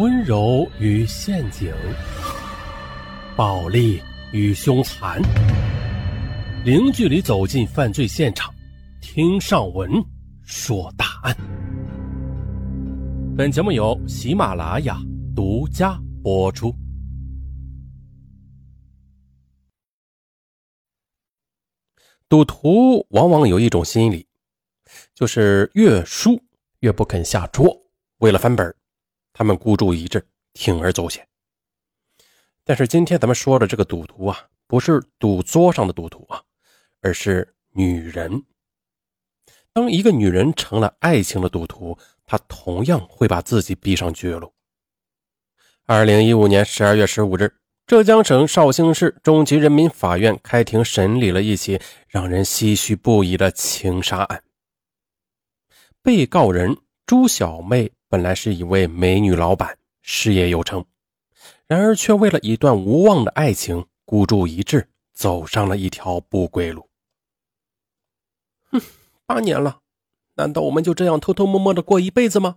温柔与陷阱，暴力与凶残，零距离走进犯罪现场，听上文说大案。本节目由喜马拉雅独家播出。赌徒往往有一种心理，就是越输越不肯下桌，为了翻本他们孤注一掷，铤而走险。但是今天咱们说的这个赌徒啊，不是赌桌上的赌徒啊，而是女人。当一个女人成了爱情的赌徒，她同样会把自己逼上绝路。二零一五年十二月十五日，浙江省绍兴市中级人民法院开庭审理了一起让人唏嘘不已的情杀案。被告人朱小妹。本来是一位美女老板，事业有成，然而却为了一段无望的爱情孤注一掷，走上了一条不归路。哼，八年了，难道我们就这样偷偷摸摸的过一辈子吗？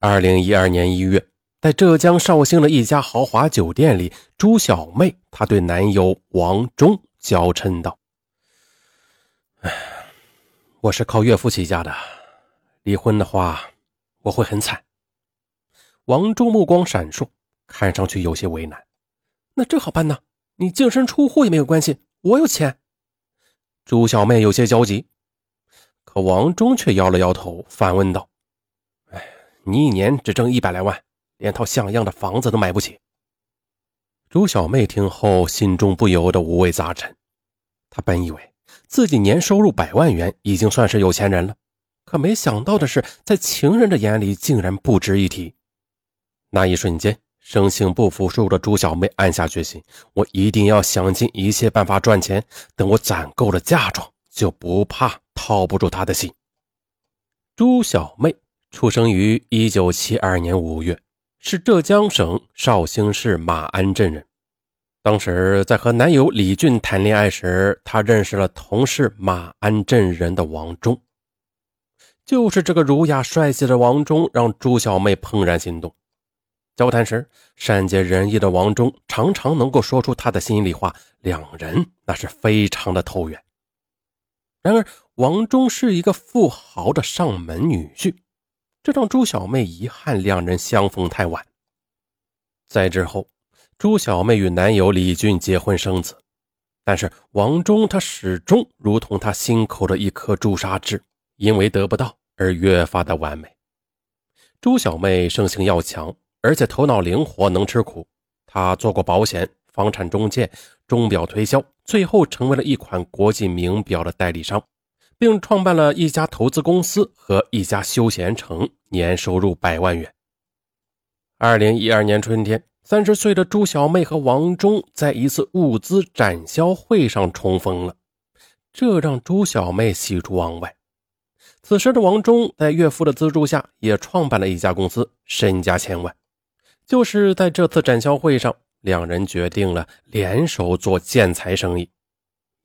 二零一二年一月，在浙江绍兴的一家豪华酒店里，朱小妹她对男友王忠娇嗔道：“哎，我是靠岳父起家的，离婚的话。”我会很惨。王忠目光闪烁，看上去有些为难。那这好办呢？你净身出户也没有关系，我有钱。朱小妹有些焦急，可王忠却摇了摇头，反问道：“哎，你一年只挣一百来万，连套像样的房子都买不起。”朱小妹听后，心中不由得五味杂陈。她本以为自己年收入百万元，已经算是有钱人了。可没想到的是，在情人的眼里竟然不值一提。那一瞬间，生性不服输的朱小妹暗下决心：我一定要想尽一切办法赚钱。等我攒够了嫁妆，就不怕套不住他的心。朱小妹出生于一九七二年五月，是浙江省绍兴市马鞍镇人。当时在和男友李俊谈恋爱时，她认识了同是马鞍镇人的王忠。就是这个儒雅帅气的王忠，让朱小妹怦然心动。交谈时，善解人意的王忠常常能够说出他的心里话，两人那是非常的投缘。然而，王忠是一个富豪的上门女婿，这让朱小妹遗憾两人相逢太晚。在之后，朱小妹与男友李俊结婚生子，但是王忠他始终如同他心口的一颗朱砂痣。因为得不到而越发的完美。朱小妹生性要强，而且头脑灵活，能吃苦。她做过保险、房产中介、钟表推销，最后成为了一款国际名表的代理商，并创办了一家投资公司和一家休闲城，年收入百万元。二零一二年春天，三十岁的朱小妹和王忠在一次物资展销会上重逢了，这让朱小妹喜出望外。此时的王忠在岳父的资助下，也创办了一家公司，身家千万。就是在这次展销会上，两人决定了联手做建材生意。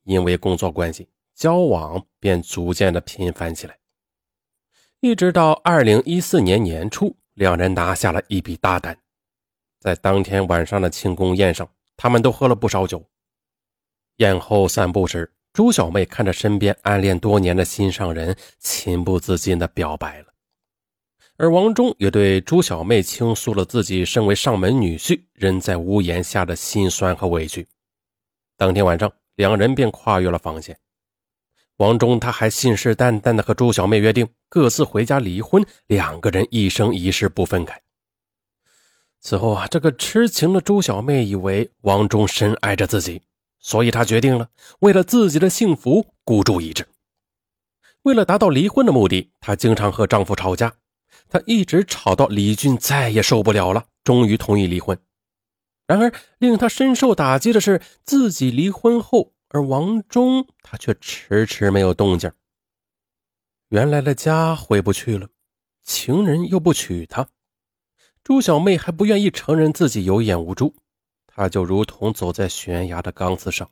因为工作关系，交往便逐渐的频繁起来。一直到二零一四年年初，两人拿下了一笔大单。在当天晚上的庆功宴上，他们都喝了不少酒。宴后散步时，朱小妹看着身边暗恋多年的心上人，情不自禁的表白了。而王忠也对朱小妹倾诉了自己身为上门女婿，人在屋檐下的心酸和委屈。当天晚上，两人便跨越了防线。王忠他还信誓旦旦的和朱小妹约定，各自回家离婚，两个人一生一世不分开。此后啊，这个痴情的朱小妹以为王忠深爱着自己。所以，她决定了为了自己的幸福孤注一掷。为了达到离婚的目的，她经常和丈夫吵架，她一直吵到李俊再也受不了了，终于同意离婚。然而，令她深受打击的是，自己离婚后，而王忠他却迟迟没有动静。原来的家回不去了，情人又不娶她，朱小妹还不愿意承认自己有眼无珠。他就如同走在悬崖的钢丝上，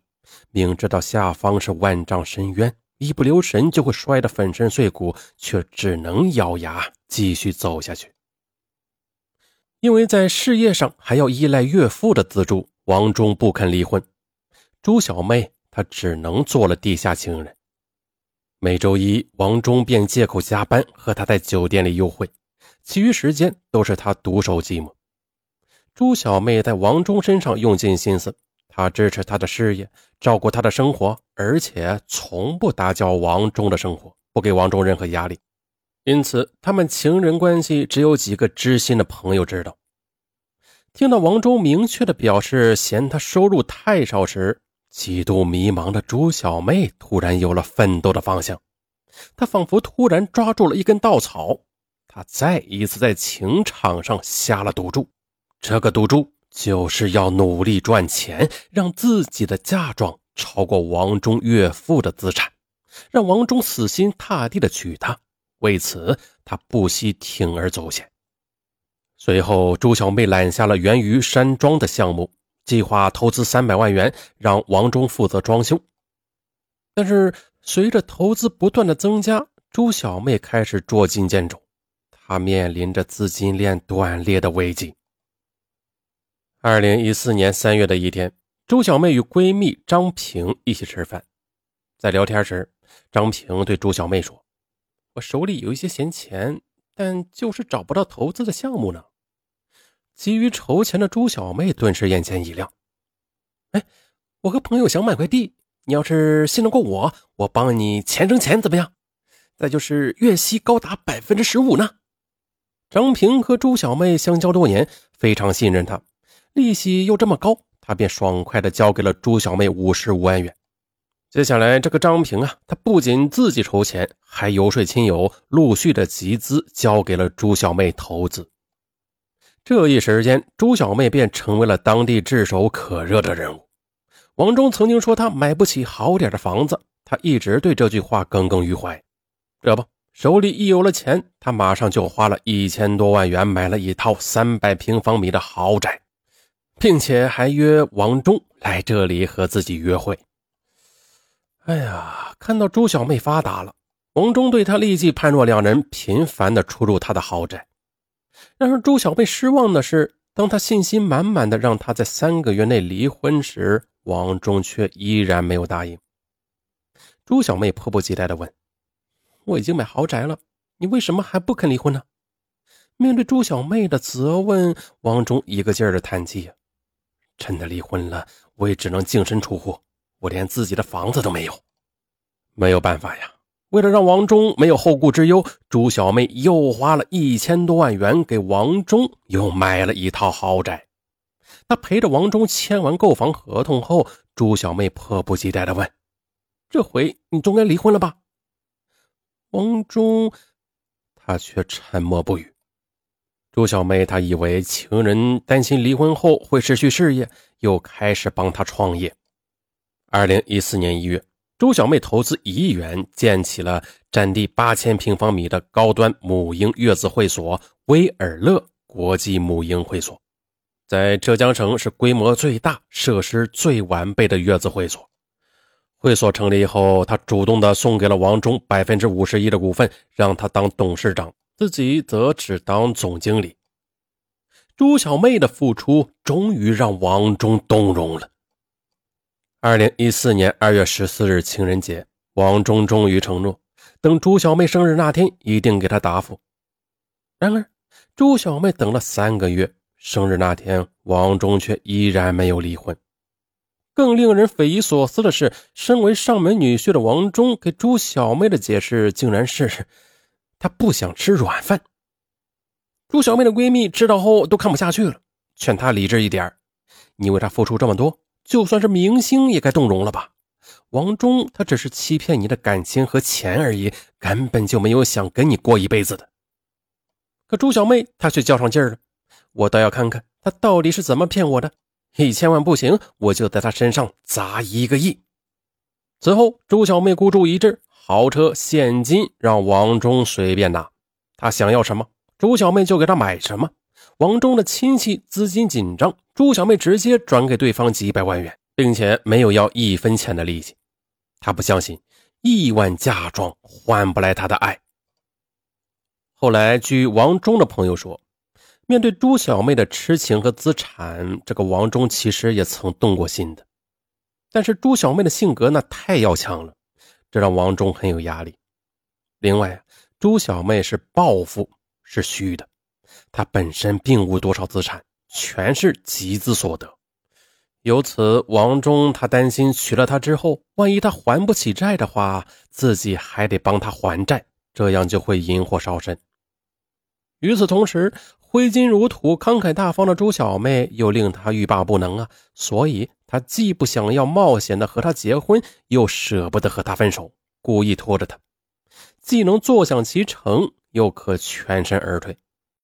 明知道下方是万丈深渊，一不留神就会摔得粉身碎骨，却只能咬牙继续走下去。因为在事业上还要依赖岳父的资助，王忠不肯离婚。朱小妹她只能做了地下情人。每周一，王忠便借口加班和她在酒店里幽会，其余时间都是他独守寂寞。朱小妹在王忠身上用尽心思，她支持他的事业，照顾他的生活，而且从不打搅王忠的生活，不给王忠任何压力。因此，他们情人关系只有几个知心的朋友知道。听到王忠明确的表示嫌他收入太少时，极度迷茫的朱小妹突然有了奋斗的方向。她仿佛突然抓住了一根稻草，她再一次在情场上下了赌注。这个赌注就是要努力赚钱，让自己的嫁妆超过王忠岳父的资产，让王忠死心塌地的娶她。为此，他不惜铤而走险。随后，朱小妹揽下了源于山庄的项目，计划投资三百万元，让王忠负责装修。但是，随着投资不断的增加，朱小妹开始捉襟见肘，她面临着资金链断裂的危机。二零一四年三月的一天，朱小妹与闺蜜张平一起吃饭，在聊天时，张平对朱小妹说。我手里有一些闲钱，但就是找不到投资的项目呢。急于筹钱的朱小妹顿时眼前一亮。哎，我和朋友想买块地，你要是信得过我，我帮你钱生钱，怎么样？再就是月息高达百分之十五呢。张平和朱小妹相交多年，非常信任他，利息又这么高，他便爽快地交给了朱小妹五十五万元。接下来，这个张平啊，他不仅自己筹钱，还游说亲友，陆续的集资交给了朱小妹投资。这一时间，朱小妹便成为了当地炙手可热的人物。王忠曾经说他买不起好点的房子，他一直对这句话耿耿于怀。这不，手里一有了钱，他马上就花了一千多万元买了一套三百平方米的豪宅，并且还约王忠来这里和自己约会。哎呀，看到朱小妹发达了，王忠对她立即判若两人，频繁的出入他的豪宅。然而朱小妹失望的是，当她信心满满的让她在三个月内离婚时，王忠却依然没有答应。朱小妹迫不及待的问：“我已经买豪宅了，你为什么还不肯离婚呢？”面对朱小妹的责问，王忠一个劲儿的叹气：“呀，真的离婚了，我也只能净身出户。”我连自己的房子都没有，没有办法呀。为了让王忠没有后顾之忧，朱小妹又花了一千多万元给王忠又买了一套豪宅。她陪着王忠签完购房合同后，朱小妹迫不及待地问：“这回你总该离婚了吧？”王忠他却沉默不语。朱小妹她以为情人担心离婚后会失去事业，又开始帮他创业。二零一四年一月，朱小妹投资一亿元建起了占地八千平方米的高端母婴月子会所——威尔乐国际母婴会所，在浙江省是规模最大、设施最完备的月子会所。会所成立以后，他主动的送给了王忠百分之五十一的股份，让他当董事长，自己则只当总经理。朱小妹的付出终于让王忠动容了。二零一四年二月十四日情人节，王忠终于承诺，等朱小妹生日那天一定给她答复。然而，朱小妹等了三个月，生日那天，王忠却依然没有离婚。更令人匪夷所思的是，身为上门女婿的王忠给朱小妹的解释，竟然是她不想吃软饭。朱小妹的闺蜜知道后都看不下去了，劝她理智一点你为她付出这么多。就算是明星也该动容了吧？王忠他只是欺骗你的感情和钱而已，根本就没有想跟你过一辈子的。可朱小妹她却较上劲儿了，我倒要看看她到底是怎么骗我的。一千万不行，我就在她身上砸一个亿。此后，朱小妹孤注一掷，豪车、现金让王忠随便拿，他想要什么，朱小妹就给他买什么。王忠的亲戚资金紧张，朱小妹直接转给对方几百万元，并且没有要一分钱的利息。他不相信亿万嫁妆换不来他的爱。后来，据王忠的朋友说，面对朱小妹的痴情和资产，这个王忠其实也曾动过心的。但是朱小妹的性格那太要强了，这让王忠很有压力。另外，朱小妹是暴富，是虚的，她本身并无多少资产，全是集资所得。由此，王忠他担心娶了她之后，万一她还不起债的话，自己还得帮她还债，这样就会引火烧身。与此同时，挥金如土、慷慨大方的朱小妹又令他欲罢不能啊！所以，他既不想要冒险的和她结婚，又舍不得和她分手，故意拖着她，既能坐享其成，又可全身而退。